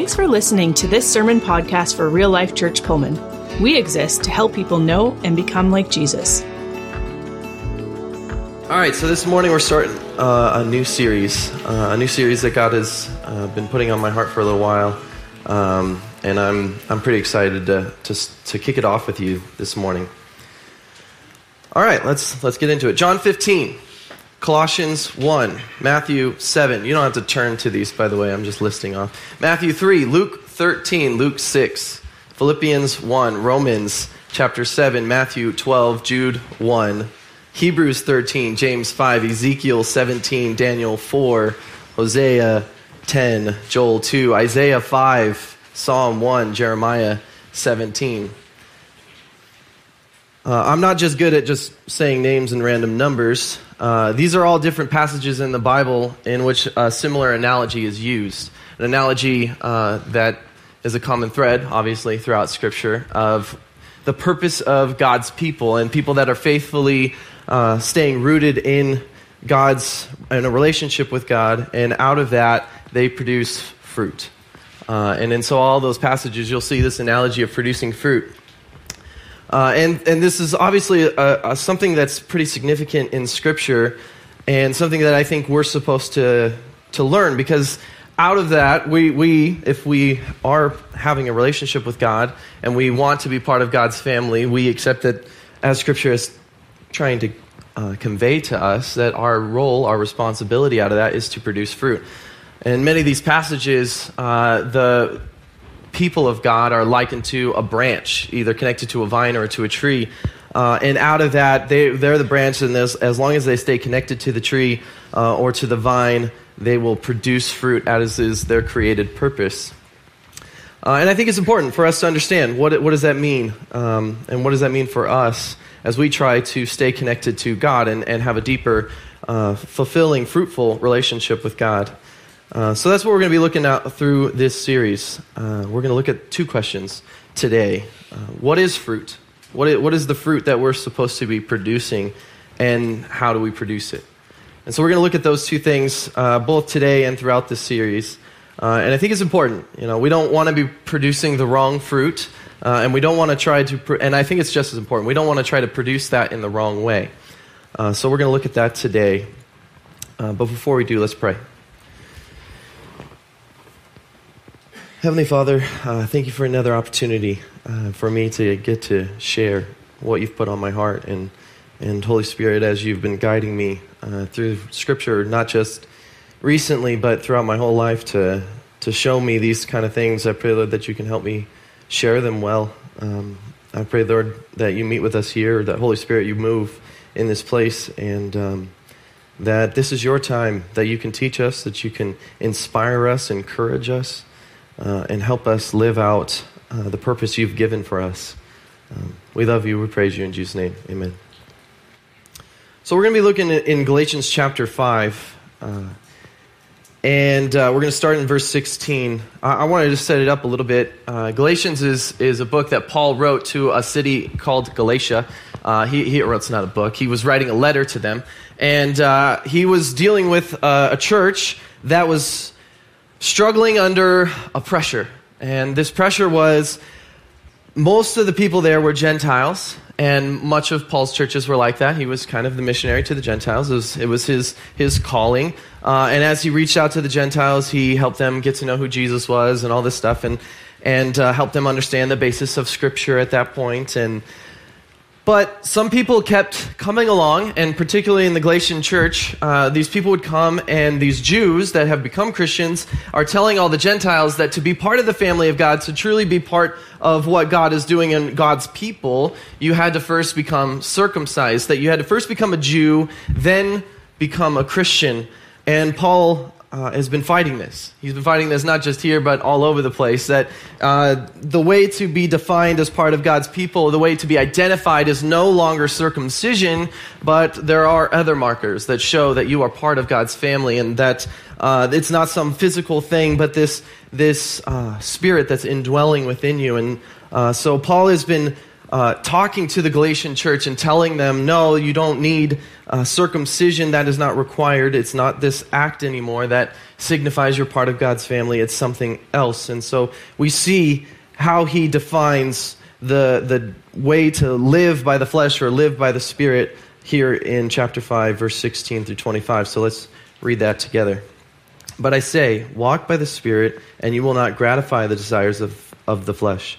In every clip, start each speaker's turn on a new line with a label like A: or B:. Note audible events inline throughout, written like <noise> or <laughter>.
A: Thanks for listening to this sermon podcast for Real Life Church Pullman. We exist to help people know and become like Jesus.
B: All right, so this morning we're starting uh, a new series, uh, a new series that God has uh, been putting on my heart for a little while, um, and I'm I'm pretty excited to, to to kick it off with you this morning. All right, let's let's get into it. John 15, Colossians 1, Matthew 7. You don't have to turn to these, by the way. I'm just listing off. Matthew 3, Luke 13, Luke 6, Philippians 1, Romans chapter 7, Matthew 12, Jude 1, Hebrews 13, James 5, Ezekiel 17, Daniel 4, Hosea 10, Joel 2, Isaiah 5, Psalm 1, Jeremiah 17. Uh, I'm not just good at just saying names and random numbers. Uh, these are all different passages in the Bible in which a similar analogy is used. An analogy uh, that is a common thread, obviously, throughout Scripture of the purpose of God's people and people that are faithfully uh, staying rooted in God's in a relationship with God, and out of that they produce fruit. Uh, and in so all those passages, you'll see this analogy of producing fruit. Uh, and, and this is obviously a, a, something that's pretty significant in Scripture and something that I think we're supposed to, to learn because out of that, we, we, if we are having a relationship with God and we want to be part of God's family, we accept that as Scripture is trying to uh, convey to us, that our role, our responsibility out of that is to produce fruit. And many of these passages, uh, the people of God are likened to a branch, either connected to a vine or to a tree. Uh, and out of that, they, they're the branch, and as, as long as they stay connected to the tree uh, or to the vine, they will produce fruit as is their created purpose. Uh, and I think it's important for us to understand what, what does that mean, um, and what does that mean for us as we try to stay connected to God and, and have a deeper, uh, fulfilling, fruitful relationship with God. Uh, so that's what we're going to be looking at through this series. Uh, we're going to look at two questions today. Uh, what is fruit? What is, what is the fruit that we're supposed to be producing, and how do we produce it? And so we're going to look at those two things uh, both today and throughout this series. Uh, and I think it's important. You know, we don't want to be producing the wrong fruit, and we don't want to try to. Pr- and I think it's just as important. We don't want to try to produce that in the wrong way. so we're going to look at that today. but before we do, let's pray. Heavenly Father, uh, thank you for another opportunity uh, for me to get to share what you've put on my heart. And, and Holy Spirit, as you've been guiding me uh, through Scripture, not just recently, but throughout my whole life, to, to show me these kind of things, I pray, Lord, that you can help me share them well. Um, I pray, Lord, that you meet with us here, that Holy Spirit, you move in this place, and um, that this is your time, that you can teach us, that you can inspire us, encourage us uh, and help us live out uh, the purpose you've given for us. Um, we love you. We praise you in Jesus' name. Amen. So we're going to be looking in Galatians chapter 5. Uh, and uh, we're going to start in verse 16. I, I wanted to set it up a little bit. Uh, Galatians is, is a book that Paul wrote to a city called Galatia. Uh, he, he wrote, it's not a book, he was writing a letter to them. And he was dealing with a church that was struggling under a pressure. And this pressure was most of the people there were Gentiles, and much of Paul's churches were like that. He was kind of the missionary to the Gentiles. It was, it was his, his calling. Uh, and as he reached out to the Gentiles, he helped them get to know who Jesus was and all this stuff, and, and uh, helped them understand the basis of Scripture at that point. And but some people kept coming along, and particularly in the Galatian church, uh, these people would come, and these Jews that have become Christians are telling all the Gentiles that to be part of the family of God, to truly be part of what God is doing in God's people, you had to first become circumcised, that you had to first become a Jew, then become a Christian. And Paul uh, has been fighting this. He's been fighting this not just here, but all over the place. That uh, the way to be defined as part of God's people, the way to be identified is no longer circumcision, but there are other markers that show that you are part of God's family and that uh, it's not some physical thing, but this, this uh, spirit that's indwelling within you. And uh, so Paul has been uh, talking to the Galatian church and telling them, no, you don't need uh, circumcision. That is not required. It's not this act anymore that signifies you're part of God's family. It's something else. And so we see how he defines the, the way to live by the flesh or live by the Spirit here in chapter 5, verse 16 through 25. So let's read that together. But I say, walk by the Spirit, and you will not gratify the desires of, of the flesh.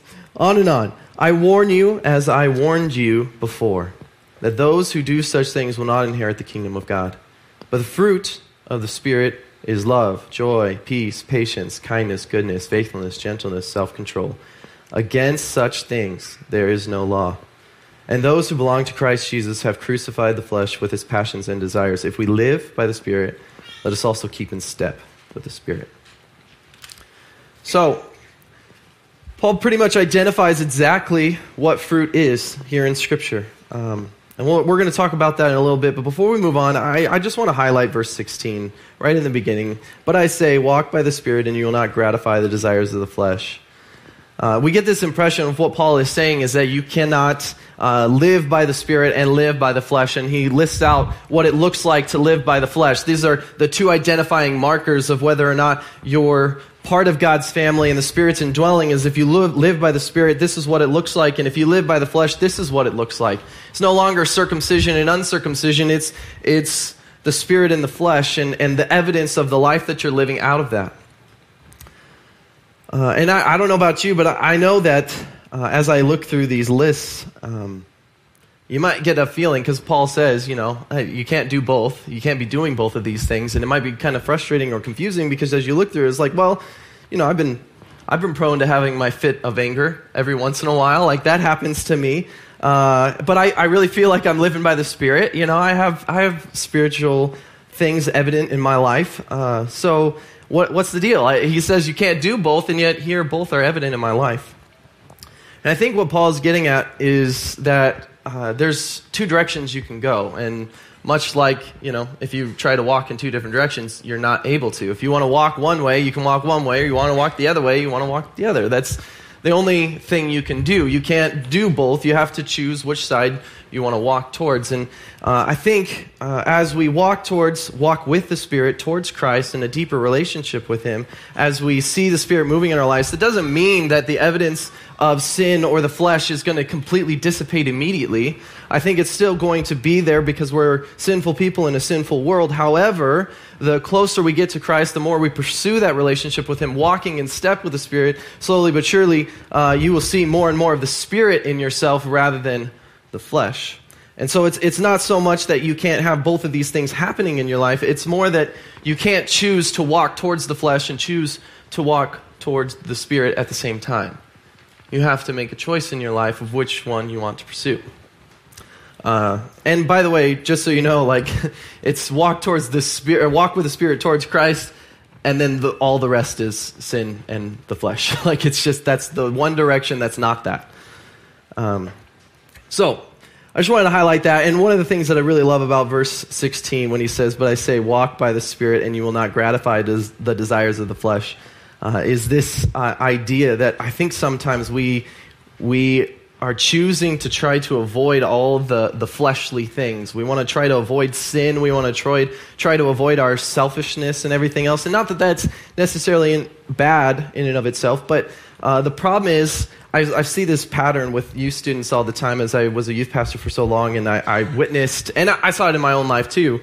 B: on and on. I warn you, as I warned you before, that those who do such things will not inherit the kingdom of God. But the fruit of the Spirit is love, joy, peace, patience, kindness, goodness, faithfulness, gentleness, self control. Against such things there is no law. And those who belong to Christ Jesus have crucified the flesh with its passions and desires. If we live by the Spirit, let us also keep in step with the Spirit. So, Paul pretty much identifies exactly what fruit is here in Scripture. Um, and we we are going to talk about that in a little bit. But before we move on, I, I just want to highlight verse 16 right in the beginning. But I say, walk by the Spirit, and you will not gratify the desires of the flesh. Uh, we get this impression of what Paul is saying is that you cannot uh, live by the Spirit and live by the flesh. And he lists out what it looks like to live by the flesh. These are the two identifying markers of whether or not you're part of God's family and the Spirit's indwelling is if you live, by the Spirit, this is what it looks like. And if you live by the flesh, this is what it looks like. It's no longer circumcision and uncircumcision, it's, it's the Spirit and the flesh and, and the evidence of the life that you're living out of that. Uh, and I, I, don't know about you, but I, I know that uh, as I look through these lists, um, you might get a feeling because Paul says, you know, you can't do both. You can't be doing both of these things, and it might be kind of frustrating or confusing because as you look through, it's like, well, you know, I've been, I've been prone to having my fit of anger every once in a while. Like that happens to me. Uh, but I, I really feel like I'm living by the Spirit. You know, I have, I have spiritual things evident in my life. Uh, so what, what's the deal? I, he says you can't do both, and yet here both are evident in my life. And I think what Paul's getting at is that uh, there's two directions you can go. And much like, you know, if you try to walk in two different directions, you're not able to. If you want to walk one way, you can walk one way, or you want to walk the other way, you want to walk the other. That's the only thing you can do. You can't do both. You have to choose which side you want to walk towards. And uh, I think uh, as we walk towards, walk with the Spirit towards Christ in a deeper relationship with Him, as we see the Spirit moving in our lives, it doesn't mean that the evidence of sin or the flesh is going to completely dissipate immediately. I think it's still going to be there because we're sinful people in a sinful world. However, the closer we get to Christ, the more we pursue that relationship with Him, walking in step with the Spirit, slowly but surely, uh, you will see more and more of the Spirit in yourself rather than the flesh. And so it's, it's not so much that you can't have both of these things happening in your life, it's more that you can't choose to walk towards the flesh and choose to walk towards the Spirit at the same time you have to make a choice in your life of which one you want to pursue. Uh, and by the way, just so you know, like <laughs> it's walk towards the spirit, walk with the spirit towards Christ, and then the, all the rest is sin and the flesh. <laughs> like it's just that's the one direction that's not that. Um, so I just wanted to highlight that. And one of the things that I really love about verse 16 when he says, "But I say, walk by the Spirit, and you will not gratify des- the desires of the flesh." uh, is this uh, idea that I think sometimes we, we are choosing to try to avoid all the, the fleshly things. We want to try to avoid sin. We want to try, try to avoid our selfishness and everything else. And not that that's necessarily bad in and of itself, but uh, the problem is I, I, see this pattern with youth students all the time as I was a youth pastor for so long, and I, I witnessed, and I, I saw it in my own life too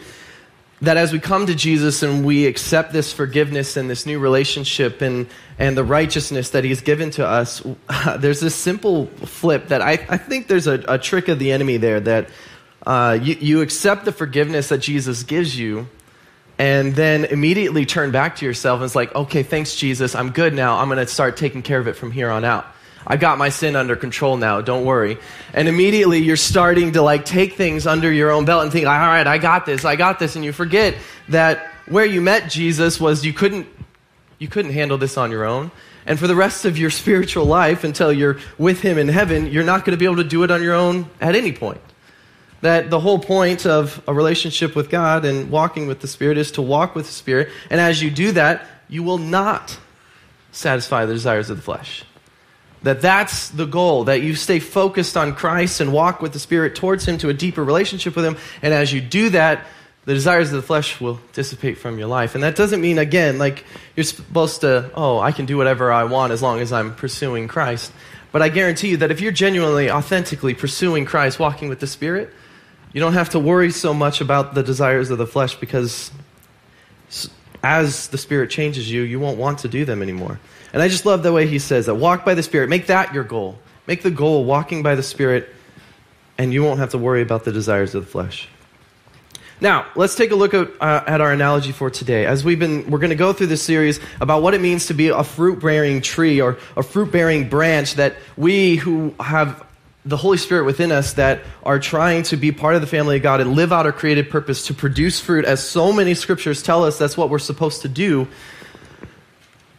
B: that as we come to Jesus and we accept this forgiveness and this new relationship and, and the righteousness that He's given to us, <laughs> there's this simple flip that I, I think there's a, a trick of the enemy there that uh, you, you accept the forgiveness that Jesus gives you and then immediately turn back to yourself and it's like, okay, thanks, Jesus, I'm good now. I'm going to start taking care of it from here on out. I've got my sin under control now, don't worry. And immediately you're starting to like take things under your own belt and think, all right, I got this, I got this. And you forget that where you met Jesus was you couldn't, you couldn't handle this on your own. And for the rest of your <laughs> spiritual life, until you're with Him in heaven, you're not going to be able to do it on your own at any point. That the whole point of a relationship with God and walking with the Spirit is to walk with the Spirit. And as you do that, you will not satisfy the desires of the flesh. That that's the goal, that you stay focused on Christ and walk with the Spirit towards Him to a deeper relationship with Him. And as you do that, the desires of the flesh will dissipate from your life. And that doesn't mean, again, like you're supposed to, oh, I can do whatever I want as long as I'm pursuing Christ. But I guarantee you that if you're genuinely, authentically pursuing Christ, walking with the Spirit, you don't have to worry so much about the desires of the flesh because as the Spirit changes you, you won't want to do them anymore. And I just love the way he says that walk by the Spirit. Make that your goal. Make the goal walking by the Spirit, and you won't have to worry about the desires of the flesh. Now, let's take a look at, uh, at our analogy for today. As we've been, we're going to go through this series about what it means to be a fruit bearing tree or a fruit bearing branch that we who have the Holy Spirit within us that are trying to be part of the family of God and live out our created purpose to produce fruit, as so many scriptures tell us that's what we're supposed to do.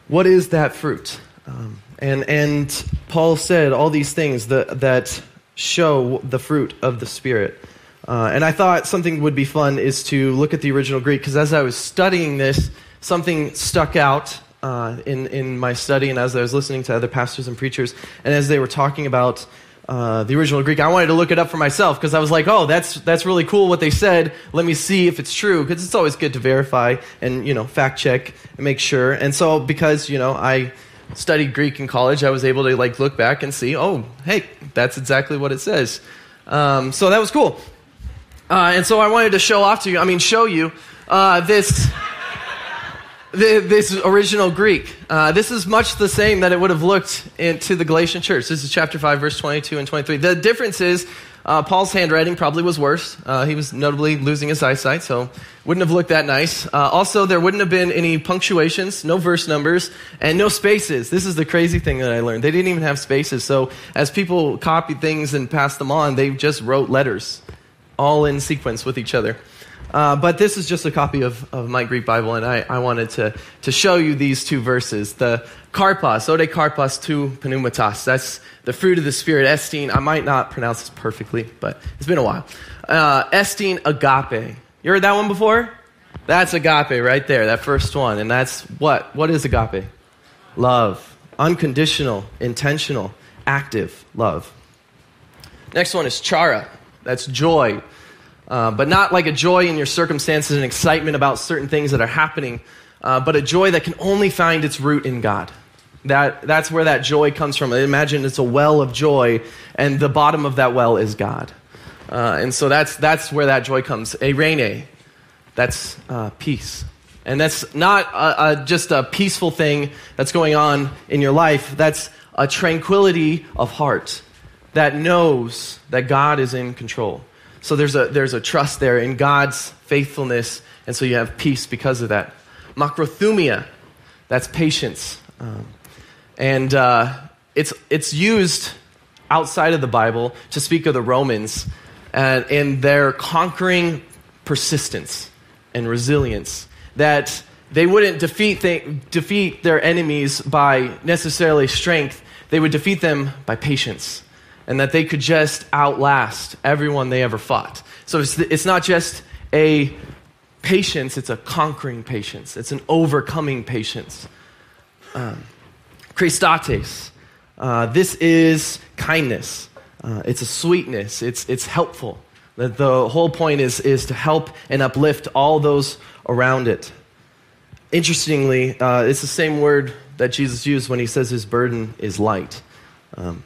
B: What is that fruit? Um, and, and Paul said all these things that, that show the fruit of the Spirit. Uh, and I thought something would be fun is to look at the original Greek, because as I was studying this, something stuck out uh, in, in my study and as I was listening to other pastors and preachers, and as they were talking about uh, the original Greek, I wanted to look it up for myself because I was like, oh, that's, that's really cool what they said. Let me see if it's true because it's always good to verify and, you know, fact check and make sure. And so because, you know, I studied Greek in college, I was able to like look back and see, oh, hey, that's exactly what it says. Um, so that was cool. Uh, and so I wanted to show off to you, I mean, show you uh, this, this original Greek. Uh, this is much the same that it would have looked into the Galatian church. This is chapter 5, verse 22 and 23. The difference is uh, Paul's handwriting probably was worse. Uh, he was notably losing his eyesight, so wouldn't have looked that nice. Uh, also, there wouldn't have been any punctuations, no verse numbers, and no spaces. This is the crazy thing that I learned. They didn't even have spaces. So as people copied things and passed them on, they just wrote letters all in sequence with each other. Uh, but this is just a copy of, of my Greek Bible, and I, I wanted to, to show you these two verses. The karpos, ode karpos tu pneumatos. That's the fruit of the Spirit. Estine, I might not pronounce this perfectly, but it's been a while. Uh, agape. You heard that one before? That's agape right there, that first one. And that's what? What is agape? Love. Unconditional, intentional, active love. Next one is chara. That's joy. Uh, but not like a joy in your circumstances and excitement about certain things that are happening, uh, but a joy that can only find its root in God. That, that's where that joy comes from. Imagine it's a well of joy, and the bottom of that well is God. Uh, and so that's, that's where that joy comes. Eirene, that's uh, peace. And that's not a, a, just a peaceful thing that's going on in your life, that's a tranquility of heart that knows that God is in control. So there's a, there's a trust there in God's faithfulness, and so you have peace because of that. Macrothumia, that's patience. Um, and uh, it's, it's used outside of the Bible to speak of the Romans and, and their conquering persistence and resilience. That they wouldn't defeat, defeat their enemies by necessarily strength, they would defeat them by patience and that they could just outlast everyone they ever fought. So it's, it's not just a patience, it's a conquering patience, it's an overcoming patience. Um, Christates, uh, this is kindness, uh, it's a sweetness, it's, it's helpful. The, the whole point is, is to help and uplift all those around it. Interestingly, uh, it's the same word that Jesus used when he says his burden is light. Um,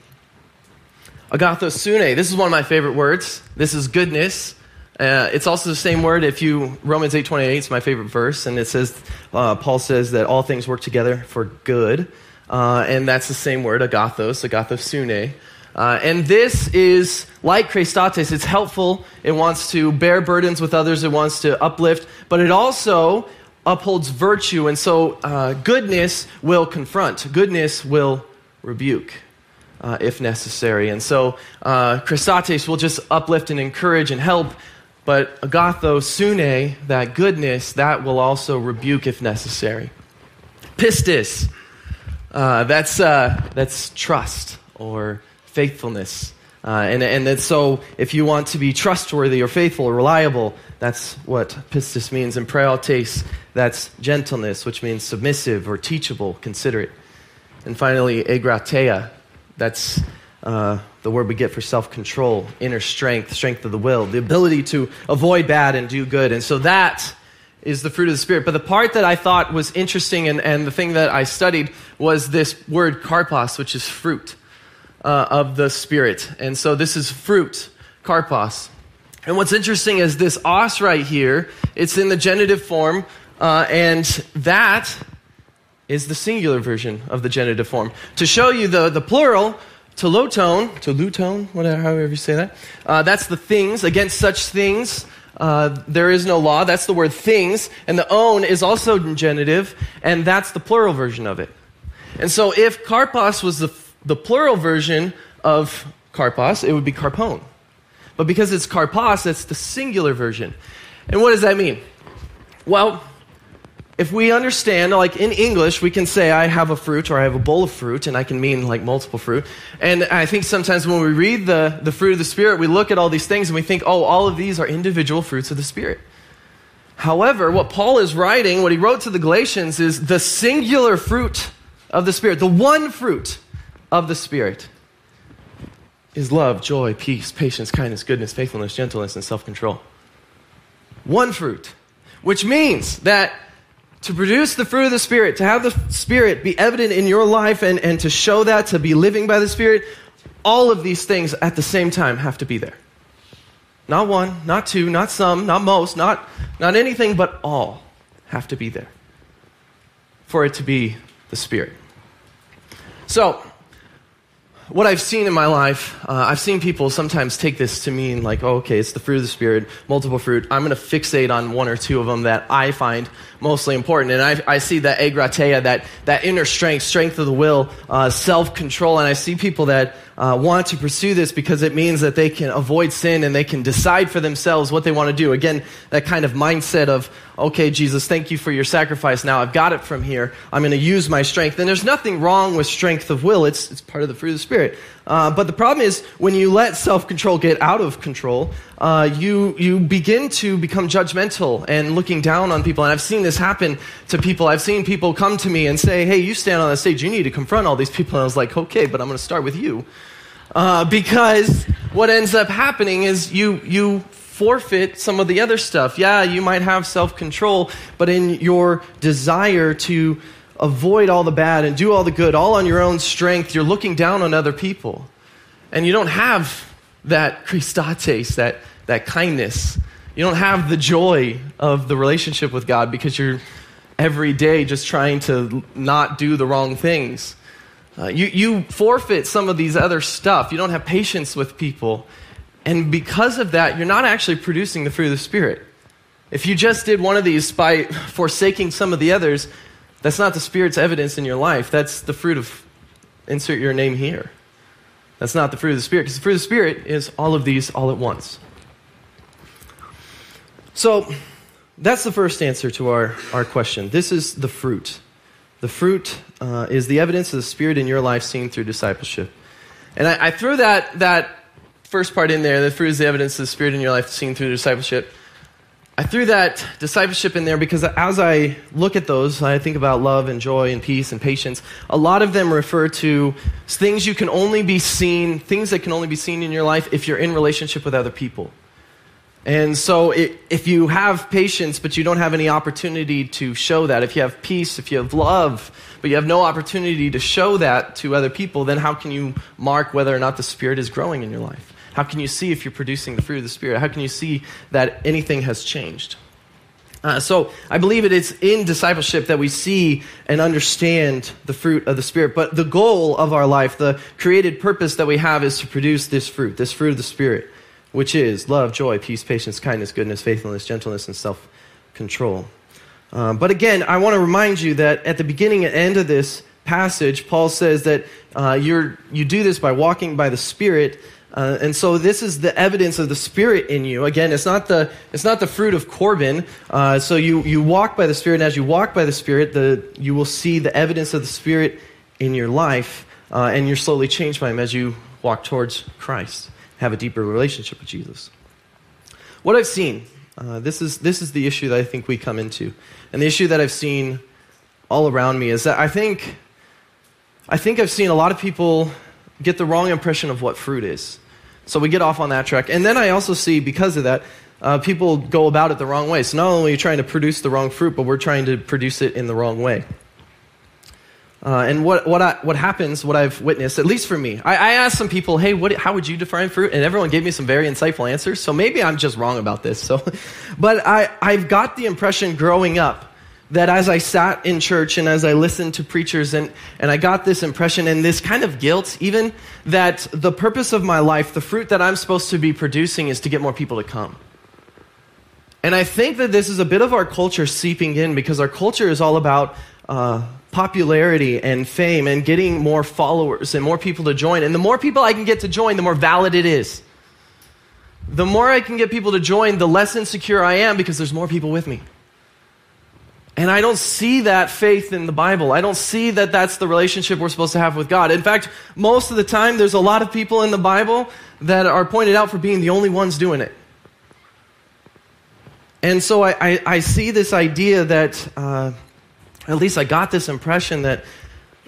B: Agathosune. This is one of my favorite words. This is goodness. Uh, it's also the same word if you Romans 8:28 is my favorite verse and it says uh, Paul says that all things work together for good. Uh, and that's the same word agathos, agathosune. Uh, and this is like Christates, it's helpful. It wants to bear burdens with others, it wants to uplift, but it also upholds virtue. And so uh, goodness will confront, goodness will rebuke. Uh, if necessary. And so, uh, Chrestates will just uplift and encourage and help, but agatho, sune, that goodness, that will also rebuke if necessary. Pistis, uh, that's, uh, that's trust or faithfulness. Uh, and, and so, if you want to be trustworthy or faithful or reliable, that's what pistis means. And praotes, that's gentleness, which means submissive or teachable, considerate. And finally, egratia, that's uh, the word we get for self control, inner strength, strength of the will, the ability to avoid bad and do good. And so that is the fruit of the Spirit. But the part that I thought was interesting and, and the thing that I studied was this word karpos, which is fruit uh, of the Spirit. And so this is fruit, karpos. And what's interesting is this os right here, it's in the genitive form, uh, and that is the singular version of the genitive form. To show you the, the plural, to low tone, to lutone, whatever, however you say that, uh, that's the things, against such things. Uh, there is no law. That's the word things. And the own is also genitive, and that's the plural version of it. And so if karpos was the the plural version of karpos, it would be karpon. But because it's karpos, it's the singular version. And what does that mean? Well, if we understand, like in English, we can say, I have a fruit or I have a bowl of fruit, and I can mean like multiple fruit. And I think sometimes when we read the, the fruit of the Spirit, we look at all these things and we think, oh, all of these are individual fruits of the Spirit. However, what Paul is writing, what he wrote to the Galatians, is the singular fruit of the Spirit, the one fruit of the Spirit is love, joy, peace, patience, kindness, goodness, faithfulness, gentleness, and self control. One fruit, which means that to produce the fruit of the Spirit, to have the Spirit be evident in your life and, and to show that, to be living by the Spirit, all of these things at the same time have to be there. Not one, not two, not some, not most, not, not anything, but all have to be there for it to be the Spirit. So, what I've seen in my life, uh, I've seen people sometimes take this to mean like, oh, okay, it's the fruit of the Spirit, multiple fruit. I'm going to fixate on one or two of them that I find mostly important. And I, I see that egratia, that, that inner strength, strength of the will, uh, self control. And I see people that uh, want to pursue this because it means that they can avoid sin and they can decide for themselves what they want to do. Again, that kind of mindset of, okay, Jesus, thank you for your sacrifice. Now I've got it from here. I'm going to use my strength. And there's nothing wrong with strength of will, it's, it's part of the fruit of the Spirit. Uh, but the problem is when you let self control get out of control, uh, you, you begin to become judgmental and looking down on people. And I've seen this happen to people. I've seen people come to me and say, hey, you stand on the stage, you need to confront all these people. And I was like, okay, but I'm going to start with you. Uh, because what ends up happening is you, you forfeit some of the other stuff. Yeah, you might have self control, but in your desire to avoid all the bad and do all the good, all on your own strength, you're looking down on other people. And you don't have that Chrestates, that that kindness. You don't have the joy of the relationship with God because you're every day just trying to not do the wrong things. Uh, you, you forfeit some of these other stuff. You don't have patience with people. And because of that, you're not actually producing the fruit of the Spirit. If you just did one of these by forsaking some of the others, that's not the Spirit's evidence in your life. That's the fruit of, insert your name here. That's not the fruit of the Spirit, because the fruit of the Spirit is all of these all at once. So that's the first answer to our, our question. This is the fruit. The fruit uh, is the evidence of the Spirit in your life seen through discipleship. And I, I threw that, that first part in there the fruit is the evidence of the Spirit in your life seen through discipleship. I threw that discipleship in there because as I look at those, I think about love and joy and peace and patience. A lot of them refer to things you can only be seen, things that can only be seen in your life if you're in relationship with other people. And so, it, if you have patience, but you don't have any opportunity to show that, if you have peace, if you have love, but you have no opportunity to show that to other people, then how can you mark whether or not the Spirit is growing in your life? How can you see if you're producing the fruit of the Spirit? How can you see that anything has changed? Uh, so I believe it is in discipleship that we see and understand the fruit of the Spirit. But the goal of our life, the created purpose that we have, is to produce this fruit, this fruit of the Spirit which is love, joy, peace, patience, kindness, goodness, faithfulness, gentleness, and self control. Um, but again, I want to remind you that at the beginning and end of this passage, Paul says that uh, you do this by walking by the Spirit. Uh, and so this is the evidence of the Spirit in you. Again, it's not the, it's not the fruit of Corbin. Uh, so you, you walk by the Spirit, and as you walk by the Spirit, the, you will see the evidence of the Spirit in your life, uh, and you're slowly changed by Him as you walk towards Christ, have a deeper relationship with Jesus. What I've seen, uh, this, is, this is the issue that I think we come into. And the issue that I've seen all around me is that I think I think I've seen a lot of people get the wrong impression of what fruit is. So we get off on that track. And then I also see, because of that, uh, people go about it the wrong way. So not only are you trying to produce the wrong fruit, but we're trying to produce it in the wrong way. Uh, and what, what, I, what happens, what I've witnessed, at least for me, I, I asked some people, hey, what, how would you define fruit? And everyone gave me some very insightful answers. So maybe I'm just wrong about this. So, <laughs> but I, I've got the impression growing up that as I sat in church and as I listened to preachers, and, and I got this impression and this kind of guilt, even that the purpose of my life, the fruit that I'm supposed to be producing, is to get more people to come. And I think that this is a bit of our culture seeping in because our culture is all about uh, popularity and fame and getting more followers and more people to join. And the more people I can get to join, the more valid it is. The more I can get people to join, the less insecure I am because there's more people with me. And I don't see that faith in the Bible. I don't see that that's the relationship we're supposed to have with God. In fact, most of the time, there's a lot of people in the Bible that are pointed out for being the only ones doing it. And so I, I, I see this idea that, uh, at least I got this impression that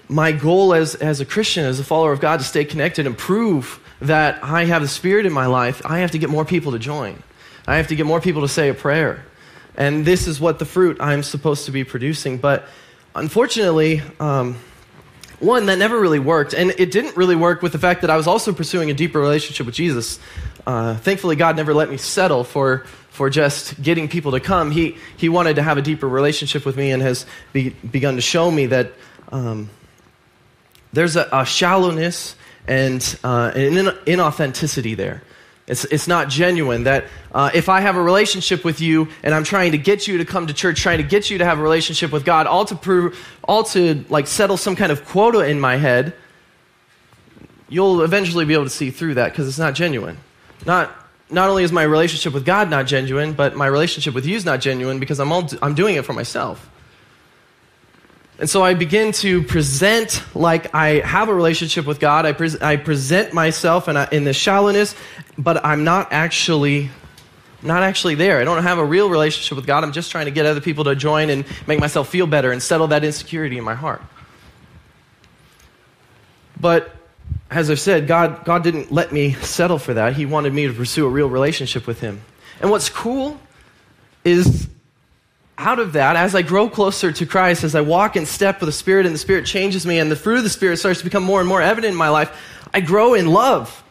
B: my goal as, as a Christian, as a follower of God, to stay connected and prove that I have the Spirit in my life, I have to get more people to join. I have to get more people to say a prayer and this is what the fruit I'm supposed to be producing. But unfortunately, um, one, that never really worked. And it didn't really work with the fact that I was also pursuing a deeper relationship with Jesus. Uh, thankfully, God never let me settle for, for just getting people to come. He, he wanted to have a deeper relationship with me and has be, begun to show me that um, there's a, a, shallowness and uh, an inauthenticity there. It's, it's not genuine. That uh, if I have a relationship with you and I'm trying to get you to come to church, trying to get you to have a relationship with God, all to prove, all to like settle some kind of quota in my head, you'll eventually be able to see through that because it's not genuine. Not, not only is my relationship with God not genuine, but my relationship with you is not genuine because I'm, all, I'm doing it for myself. And so I begin to present like I have a relationship with God. I, pre- I present myself in, a, in this shallowness, but I'm not actually not actually there. I don't have a real relationship with God. I'm just trying to get other people to join and make myself feel better and settle that insecurity in my heart. But as I've said, God, God didn't let me settle for that. He wanted me to pursue a real relationship with Him. And what's cool is out of that, as I grow closer to Christ, as I walk in step with the Spirit and the Spirit changes me and the fruit of the Spirit starts to become more and more evident in my life, I grow in love.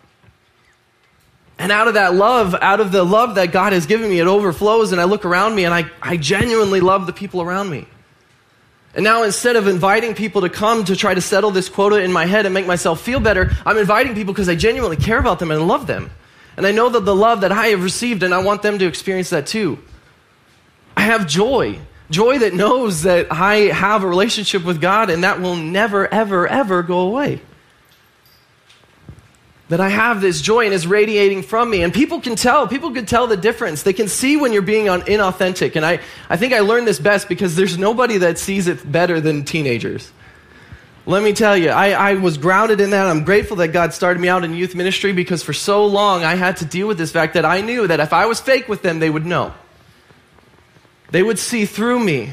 B: And out of that love, out of the love that God has given me, it overflows and I look around me and I, I genuinely love the people around me. And now instead of inviting people to come to try to settle this quota in my head and make myself feel better, I'm inviting people because I genuinely care about them and love them. And I know that the love that I have received and I want them to experience that too. I have joy. Joy that knows that I have a relationship with God and that will never, ever, ever go away. That I have this joy and it's radiating from me. And people can tell, people can tell the difference. They can see when you're being inauthentic. And I, I think I learned this best because there's nobody that sees it better than teenagers. Let me tell you, I, I was grounded in that. I'm grateful that God started me out in youth ministry because for so long I had to deal with this fact that I knew that if I was fake with them, they would know. They would see through me.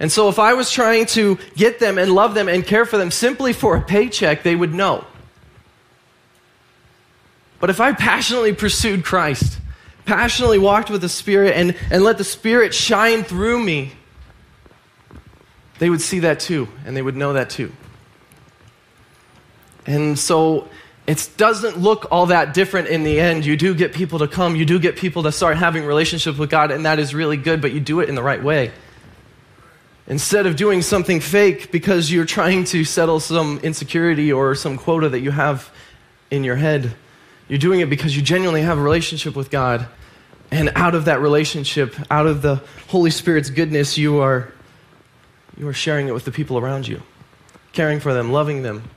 B: And so if I was trying to get them and love them and care for them simply for a paycheck, they would know. But if I passionately pursued Christ, passionately walked with the Spirit, and, and let the Spirit shine through me, they would see that too, and they would know that too. And so it doesn't look all that different in the end. You do get people to come, you do get people to start having relationships with God, and that is really good, but you do it in the right way. Instead of doing something fake because you're trying to settle some insecurity or some quota that you have in your head, you're doing it because you genuinely have a relationship with God. And out of that relationship, out of the Holy Spirit's goodness, you are, you are sharing it with the people around you. caring for them, loving them,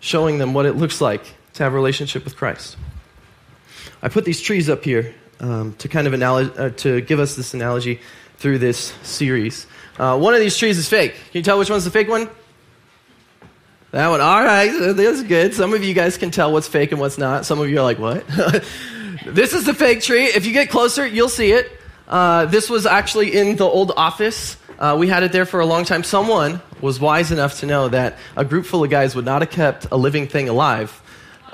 B: showing them what it looks like to have a relationship with Christ. I put these trees up here um, to kind of analo- uh, to give us this analogy through this series. Uh, one of these trees is fake. Can you tell which one's the fake one? That one. All right, that's good. Some of you guys can tell what's fake and what's not. Some of you are like, what? <laughs> this is the fake tree. If you get closer, you'll see it. Uh, this was actually in the old office. Uh, we had it there for a long time. Someone was wise enough to know that a group full of guys would not have kept a living thing alive.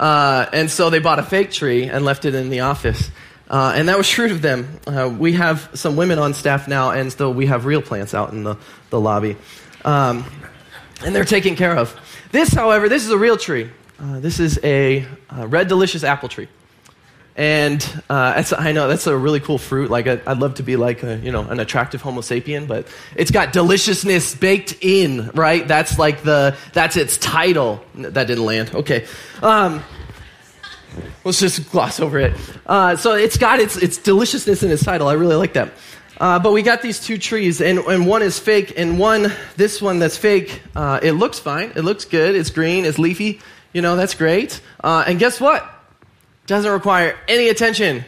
B: Uh, and so they bought a fake tree and left it in the office. Uh, and that was <laughs> shrewd of them. Uh, we have some women on staff now, and so we have real plants out in the, the lobby. Um, and they're taken care of. This, however, this is a real tree. Uh, this is a red delicious apple tree. And uh, I know that's a really cool fruit. Like I, would love to be like a, you know an attractive Homo sapien, but it's got deliciousness baked in, right? That's like the that's its title. That didn't land. Okay, um, let's just gloss over it. Uh, so it's got its its deliciousness in its title. I really like that. Uh, but we got these two trees, and, and one is fake, and one, this one that's fake, uh, it looks fine. It looks good. It's green. It's leafy. You know, that's great. Uh, and guess what? Doesn't require any attention,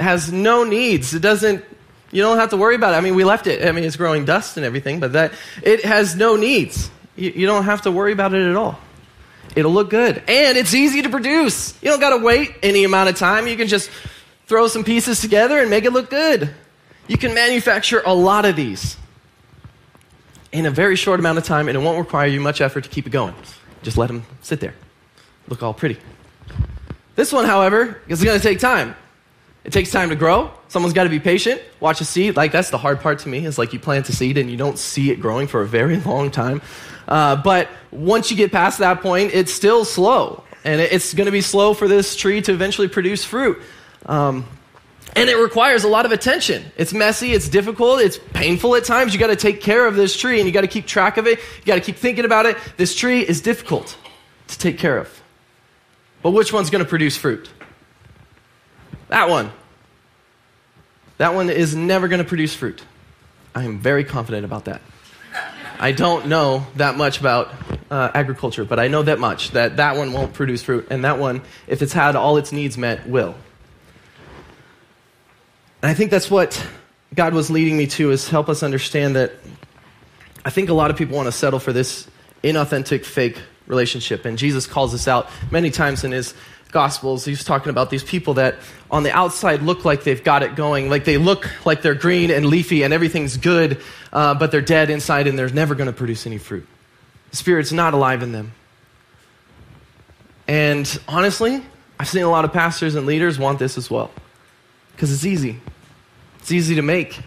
B: has no needs. It doesn't, you don't have to worry about it. I mean, we left it. I mean, it's growing dust and everything, but that, it has no needs. You, you don't have to worry about it at all. It'll look good. And it's easy to produce. You don't got to wait any amount of time. You can just throw some pieces together and make it look good. You can manufacture a lot of these in a very short amount of time, and it won't require you much effort to keep it going. Just let them sit there, look all pretty. This one, however, is going to take time. It takes time to grow. Someone's got to be patient. Watch a seed. Like, that's the hard part to me, is like you plant a seed and you don't see it growing for a very <laughs> long time. Uh, but once you get past that point, it's still slow. And it's going to be slow for this tree to eventually produce fruit. Um, and it requires a lot of attention. It's messy, it's difficult, it's painful at times. You got to take care of this tree and you got to keep track of it. You got to keep thinking about it. This tree is difficult to take care of. But which one's going to produce fruit? That one. That one is never going to produce fruit. I am very confident about that. I don't know that much about uh, agriculture, but I know that much that that one won't produce fruit, and that one, if it's had all its needs met, will. And I think that's what God was leading me to is help us understand that I think a lot of people want to settle for this inauthentic, fake relationship. And Jesus calls us out many times in his Gospels. He's talking about these people that on the outside look like they've got it going, like they look like they're green and leafy and everything's good, uh, but they're dead inside and they're never going to produce any fruit. The Spirit's not alive in them. And honestly, I've seen a lot of pastors and leaders want this as well because it's easy. It's easy to make,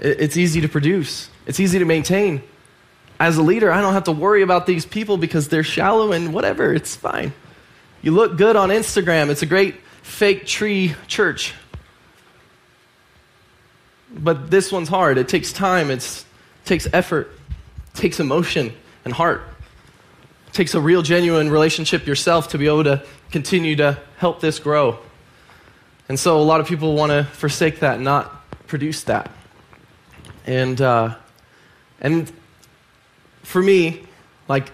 B: it's easy to produce, it's easy to maintain as a leader, I don't have to worry about these people because they're shallow and whatever, it's fine. You look good on Instagram, it's a great fake tree church. But this one's hard. It takes time, it takes effort, it takes emotion and heart. It takes a real, genuine relationship yourself to be able to continue to help this grow. And so a lot of people want to forsake that, not produce that. And, uh, and for me, like,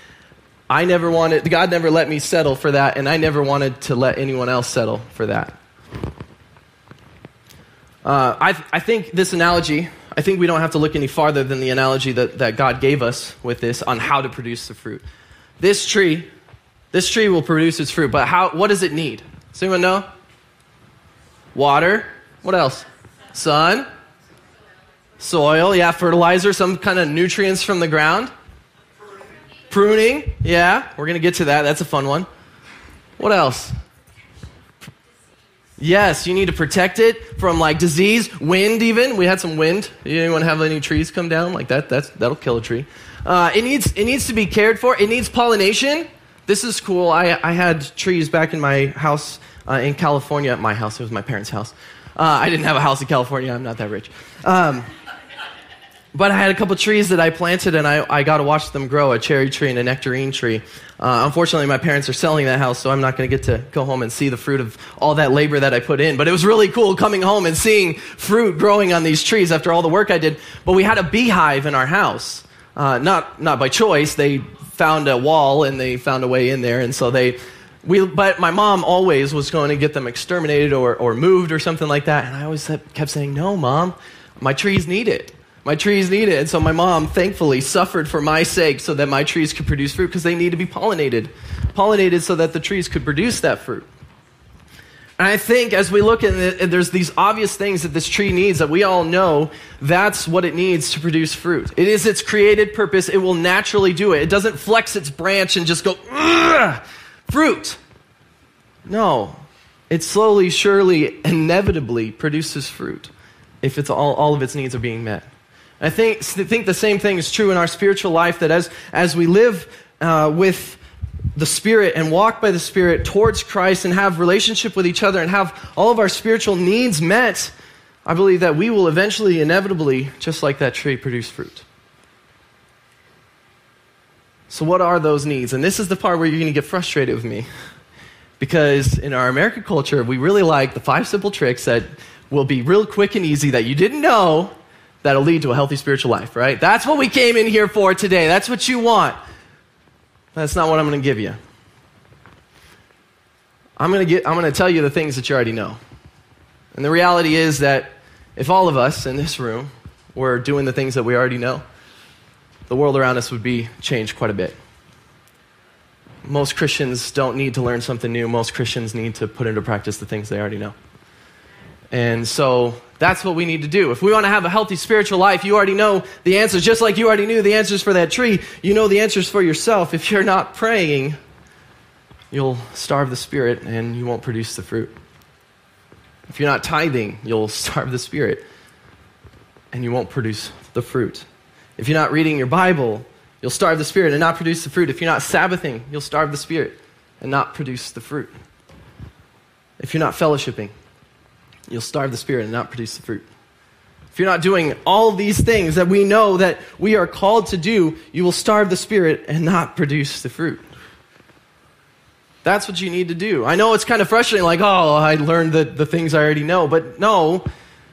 B: <laughs> I never wanted, God never let me settle for that, and I never wanted to let anyone else settle for that. Uh, I, I think this analogy, I think we don't have to look any farther than the analogy that, that God gave us with this on how to produce the fruit. This tree, this tree will produce its fruit, but how, what does it need? Does anyone know? Water. What else? Sun soil, yeah, fertilizer, some kind of nutrients from the ground. Pruning, yeah, we're going to get to that. That's a fun one. What else? Yes, you need to protect it from like disease, wind even. We had some wind. Anyone have any trees come down like that? That's that'll kill a tree. Uh, it needs it needs to be cared for. It needs pollination. This is cool. I I had trees back in my house uh, in California. At my house. It was my parents' house. Uh, I didn't have a house in California. I'm not that rich. Um, but I had a couple trees that I planted and I, I got to watch them grow a cherry tree and a nectarine tree. Uh, unfortunately, my parents are selling that house, so I'm not going to get to go home and see the fruit of all that labor that I put in. But it was really cool coming home and seeing fruit growing on these trees after all the work I did. But we had a beehive in our house. uh, not, not by choice. They found a wall and they found a way in there. And so they, we, but my mom always was going to get them exterminated or, or moved or something like that. And I always kept saying, no, mom, my trees need it. My trees need it. And so my mom thankfully suffered for my sake so that my trees could produce fruit because they need to be pollinated. Pollinated so that the trees could produce that fruit. And I think as we look at it, there's these obvious things that this tree needs that we all know that's what it needs to produce fruit. It is its created purpose. It will naturally do it. It doesn't flex its branch and just go, fruit. No. It slowly, surely, inevitably produces fruit if it's all, all of its needs are being met. I think, think the same thing is true in our spiritual life that as, as we live uh, with the Spirit and walk by the Spirit towards Christ and have relationship with each other and have all of our spiritual needs met, I believe that we will eventually, inevitably, just like that tree, produce fruit. So, what are those needs? And this is the part where you're going to get frustrated with me. Because in our American culture, we really like the five simple tricks that will be real quick and easy that you didn't know that'll lead to a healthy spiritual life, right? That's what we came in here for today. That's what you want. That's not what I'm going to give you. I'm going to get I'm going to tell you the things that you already know. And the reality is that if all of us in this room were doing the things that we already know, the world around us would be changed quite a bit. Most Christians don't need to learn something new. Most Christians need to put into practice the things they already know. And so that's what we need to do. If we want to have a healthy spiritual life, you already know the answers. Just like you already knew the answers for that tree, you know the answers for yourself. If you're not praying, you'll starve the spirit and you won't produce the fruit. If you're not tithing, you'll <laughs> starve the spirit and you won't produce the fruit. If you're not reading your Bible, you'll starve the spirit and not produce the fruit. If you're not Sabbathing, you'll starve the spirit and not produce the fruit. If you're not fellowshipping, you'll starve the spirit and not produce the fruit. If you're not doing all these things that we know that we are called to do, you will starve the spirit and not produce the fruit. That's what you need to do. I know it's kind of frustrating, like, oh, I learned the, the things I already know. But no,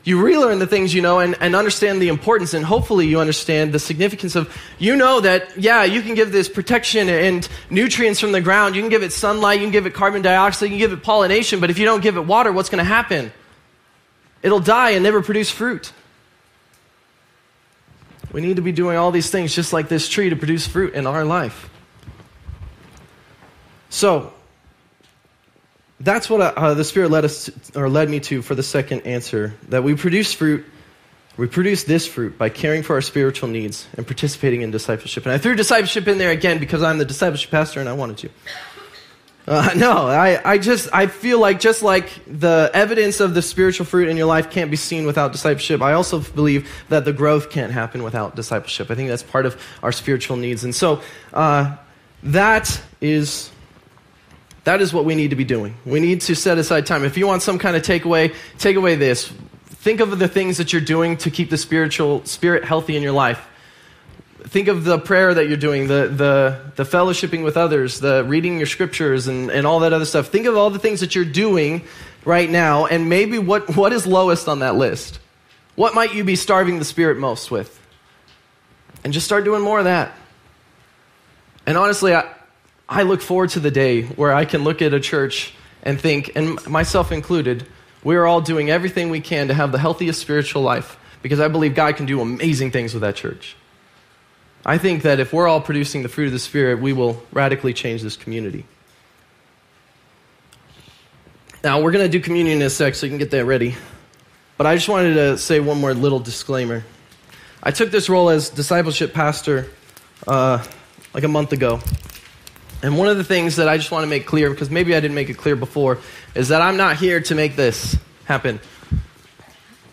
B: you relearn the things you know and, and understand the importance, and hopefully you understand the significance of, you know that, yeah, you can give this protection and nutrients from the ground, you can give it sunlight, you can give it carbon dioxide, you can give it pollination, but if you don't give it water, what's going to happen? It'll die and never produce fruit. We need to be doing all these things just like this tree to produce fruit in our life. So, that's what uh, the Spirit led us to, or led me to for the second answer that we produce fruit. We produce this fruit by caring for our spiritual needs and participating in discipleship. And I threw discipleship in there again because I'm the discipleship pastor and I wanted to. Uh, <laughs> no, I, I just I feel like just like the evidence of the spiritual fruit in your life can't be seen without discipleship. I also believe that the growth can't happen without discipleship. I think that's part of our spiritual needs, and so uh, that is that is what we need to be doing. We need to set aside time. If you want some kind of takeaway, take away this. Think of the things that you're doing to keep the spiritual spirit healthy in your life think of the prayer that you're doing, the, the, the fellowshipping with others, the reading your scriptures, and, and all that other stuff. Think of all the things that you're doing right now, and maybe what, what is lowest on that list? What might you be starving the Spirit most with? And just start doing more of that. And honestly, I, I look forward to the day where I can look at a church and think, and myself included, we're all doing everything we can to have the healthiest spiritual life because I believe God can do amazing things with that church. I think that if we're all producing the fruit of the Spirit, we will radically change this community. Now, we're going to do communion in a sec, so you can get that ready. But I just wanted to say one more little disclaimer. I took this role as discipleship pastor uh, like a month ago. And one of the things that I just want to make clear, because maybe I didn't make it clear before, is that I'm not here to make this happen.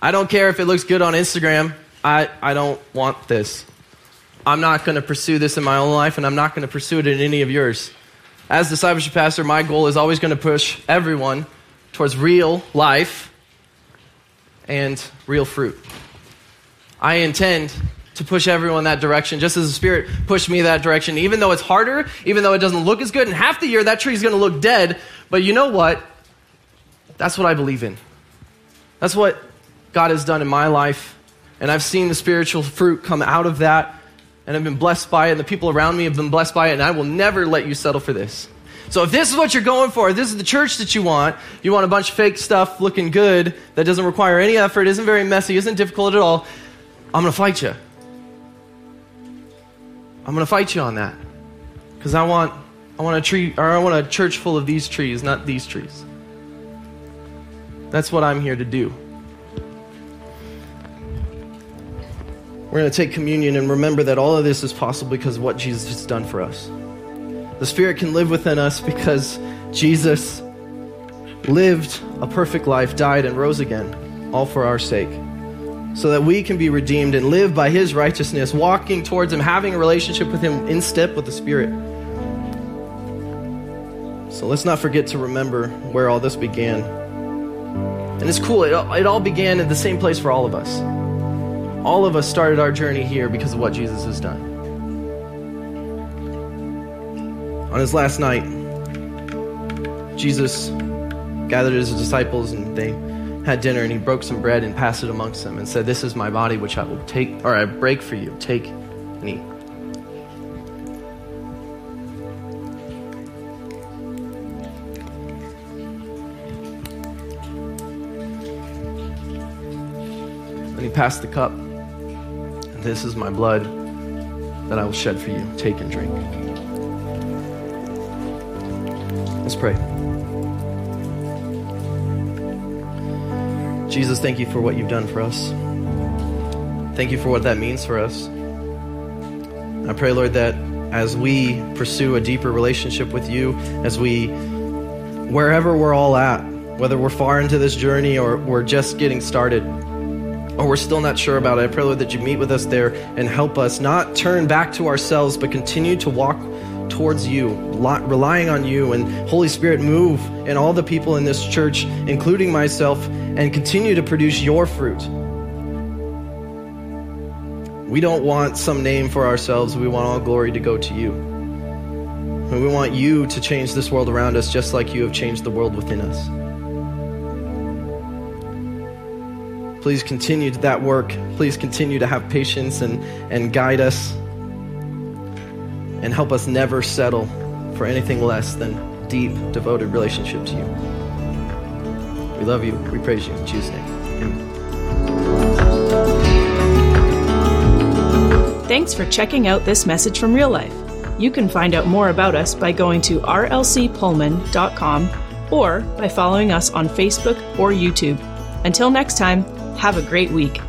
B: I don't care if it looks good on Instagram. I, I don't want this. I'm not going to pursue this in my own life, and I'm not going to pursue it in any of yours. As discipleship pastor, my goal is always going to push everyone towards real life and real fruit. I intend to push everyone that direction, just as the Spirit pushed me that direction. Even though it's harder, even though it doesn't look as good, and half the year that tree is going to look dead. But you know what? That's what I believe in. That's what God has done in my life. And I've seen the spiritual fruit come out of that and I've been blessed by it, and the people around me have been blessed by it, and I will never let you settle for this. So if this is what you're going for, this is the church that you want, you want a bunch of fake stuff looking good that doesn't require any effort, isn't very messy, isn't difficult at all, I'm going to fight you. I'm going to fight you on that. Cuz I want I want a tree or I want a church full of these trees, not these trees. That's what I'm here to do. We're going to take communion and remember that all of this is possible because of what Jesus has done for us. The Spirit can live within us because Jesus lived a perfect life, died, and rose again, all for our sake, so that we can be redeemed and live by His righteousness, walking towards Him, having a relationship with Him in step with the Spirit. So let's not forget to remember where all this began. And it's cool, it, it all began in the same place for all of us. All of us started our journey here because of what Jesus has done. On his last night, Jesus gathered his disciples and they had dinner and he broke some bread and passed it amongst them and said, This is my body which I will take, or I break for you. Take and eat. And he passed the cup. This is my blood that I will shed for you. Take and drink. Let's pray. Jesus, thank you for what you've done for us. Thank you for what that means for us. I pray, Lord, that as we pursue a deeper relationship with you, as we, wherever we're all at, whether we're far into this journey or we're just getting started, or we're still not sure about it, I pray, Lord, that you meet with us there and help us not turn back to ourselves, but continue to walk towards you, relying on you, and Holy Spirit, move in all the people in this church, including myself, and continue to produce your fruit. We don't want some name for ourselves, we want all glory to go to you. And we want you to change this world around us just like you have changed the world within us. Please continue that work. Please continue to have patience and, and guide us and help us never settle for anything less than deep, devoted relationship to you. We love you. We praise you. In Jesus' name. Amen.
A: Thanks for checking out this message from real life. You can find out more about us by going to rlcpullman.com or by following us on Facebook or YouTube. Until next time, have a great week.